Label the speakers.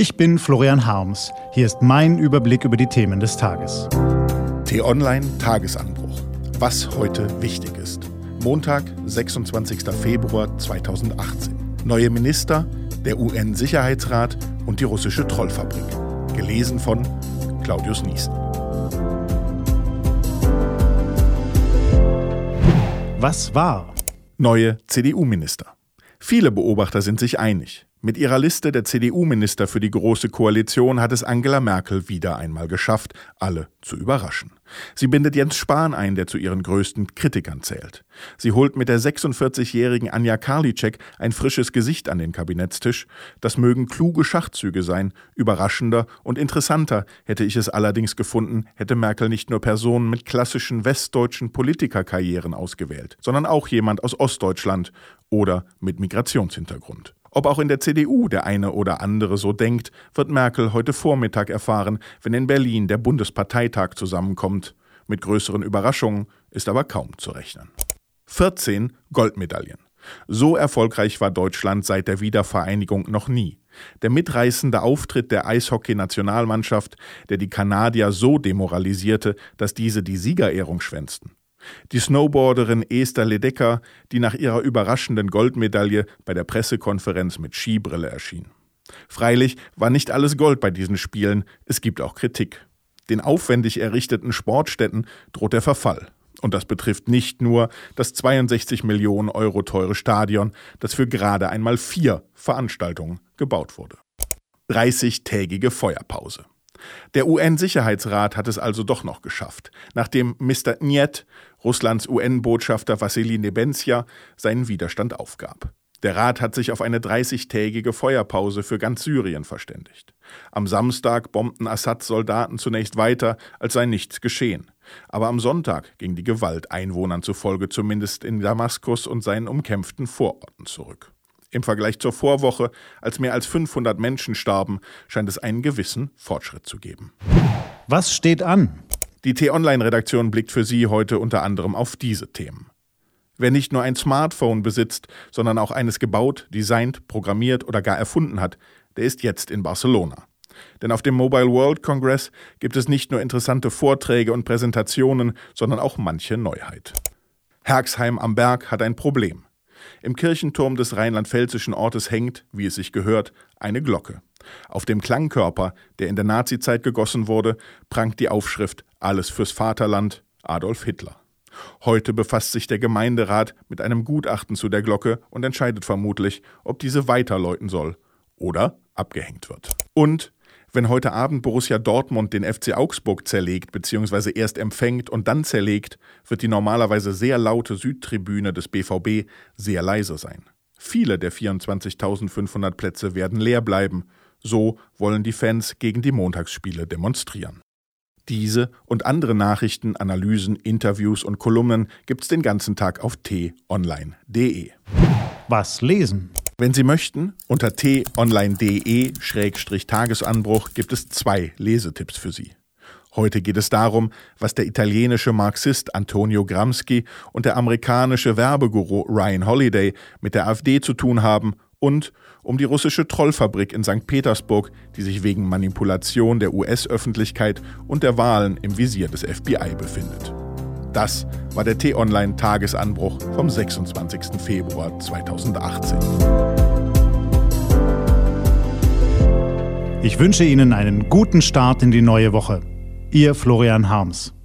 Speaker 1: Ich bin Florian Harms. Hier ist mein Überblick über die Themen des Tages.
Speaker 2: T-Online Tagesanbruch. Was heute wichtig ist. Montag, 26. Februar 2018. Neue Minister, der UN-Sicherheitsrat und die russische Trollfabrik. Gelesen von Claudius Niesen.
Speaker 1: Was war?
Speaker 2: Neue CDU-Minister. Viele Beobachter sind sich einig. Mit ihrer Liste der CDU-Minister für die Große Koalition hat es Angela Merkel wieder einmal geschafft, alle zu überraschen. Sie bindet Jens Spahn ein, der zu ihren größten Kritikern zählt. Sie holt mit der 46-jährigen Anja Karliczek ein frisches Gesicht an den Kabinettstisch. Das mögen kluge Schachzüge sein. Überraschender und interessanter hätte ich es allerdings gefunden, hätte Merkel nicht nur Personen mit klassischen westdeutschen Politikerkarrieren ausgewählt, sondern auch jemand aus Ostdeutschland oder mit Migrationshintergrund. Ob auch in der CDU der eine oder andere so denkt, wird Merkel heute Vormittag erfahren, wenn in Berlin der Bundesparteitag zusammenkommt. Mit größeren Überraschungen ist aber kaum zu rechnen. 14 Goldmedaillen. So erfolgreich war Deutschland seit der Wiedervereinigung noch nie. Der mitreißende Auftritt der Eishockey-Nationalmannschaft, der die Kanadier so demoralisierte, dass diese die Siegerehrung schwänzten. Die Snowboarderin Esther Ledecker, die nach ihrer überraschenden Goldmedaille bei der Pressekonferenz mit Skibrille erschien. Freilich war nicht alles Gold bei diesen Spielen, es gibt auch Kritik. Den aufwendig errichteten Sportstätten droht der Verfall. Und das betrifft nicht nur das 62 Millionen Euro teure Stadion, das für gerade einmal vier Veranstaltungen gebaut wurde. 30-tägige Feuerpause. Der UN-Sicherheitsrat hat es also doch noch geschafft, nachdem Mr. Niet, Russlands UN-Botschafter Wassili Nebenzia, seinen Widerstand aufgab. Der Rat hat sich auf eine 30-tägige Feuerpause für ganz Syrien verständigt. Am Samstag bombten Assads Soldaten zunächst weiter, als sei nichts geschehen. Aber am Sonntag ging die Gewalt Einwohnern zufolge zumindest in Damaskus und seinen umkämpften Vororten zurück. Im Vergleich zur Vorwoche, als mehr als 500 Menschen starben, scheint es einen gewissen Fortschritt zu geben.
Speaker 1: Was steht an?
Speaker 2: Die T-Online-Redaktion blickt für Sie heute unter anderem auf diese Themen. Wer nicht nur ein Smartphone besitzt, sondern auch eines gebaut, designt, programmiert oder gar erfunden hat, der ist jetzt in Barcelona. Denn auf dem Mobile World Congress gibt es nicht nur interessante Vorträge und Präsentationen, sondern auch manche Neuheit. Herxheim am Berg hat ein Problem. Im Kirchenturm des rheinland-pfälzischen Ortes hängt, wie es sich gehört, eine Glocke. Auf dem Klangkörper, der in der Nazizeit gegossen wurde, prangt die Aufschrift Alles fürs Vaterland Adolf Hitler. Heute befasst sich der Gemeinderat mit einem Gutachten zu der Glocke und entscheidet vermutlich, ob diese weiterläuten soll oder abgehängt wird. Und wenn heute Abend Borussia Dortmund den FC Augsburg zerlegt bzw. erst empfängt und dann zerlegt, wird die normalerweise sehr laute Südtribüne des BVB sehr leise sein. Viele der 24.500 Plätze werden leer bleiben. So wollen die Fans gegen die Montagsspiele demonstrieren. Diese und andere Nachrichten, Analysen, Interviews und Kolumnen gibt's den ganzen Tag auf t-online.de.
Speaker 1: Was lesen?
Speaker 2: Wenn Sie möchten, unter t-online.de-tagesanbruch gibt es zwei Lesetipps für Sie. Heute geht es darum, was der italienische Marxist Antonio Gramsci und der amerikanische Werbeguru Ryan Holiday mit der AfD zu tun haben und um die russische Trollfabrik in St. Petersburg, die sich wegen Manipulation der US-Öffentlichkeit und der Wahlen im Visier des FBI befindet. Das war der T-Online-Tagesanbruch vom 26. Februar 2018.
Speaker 1: Ich wünsche Ihnen einen guten Start in die neue Woche. Ihr Florian Harms.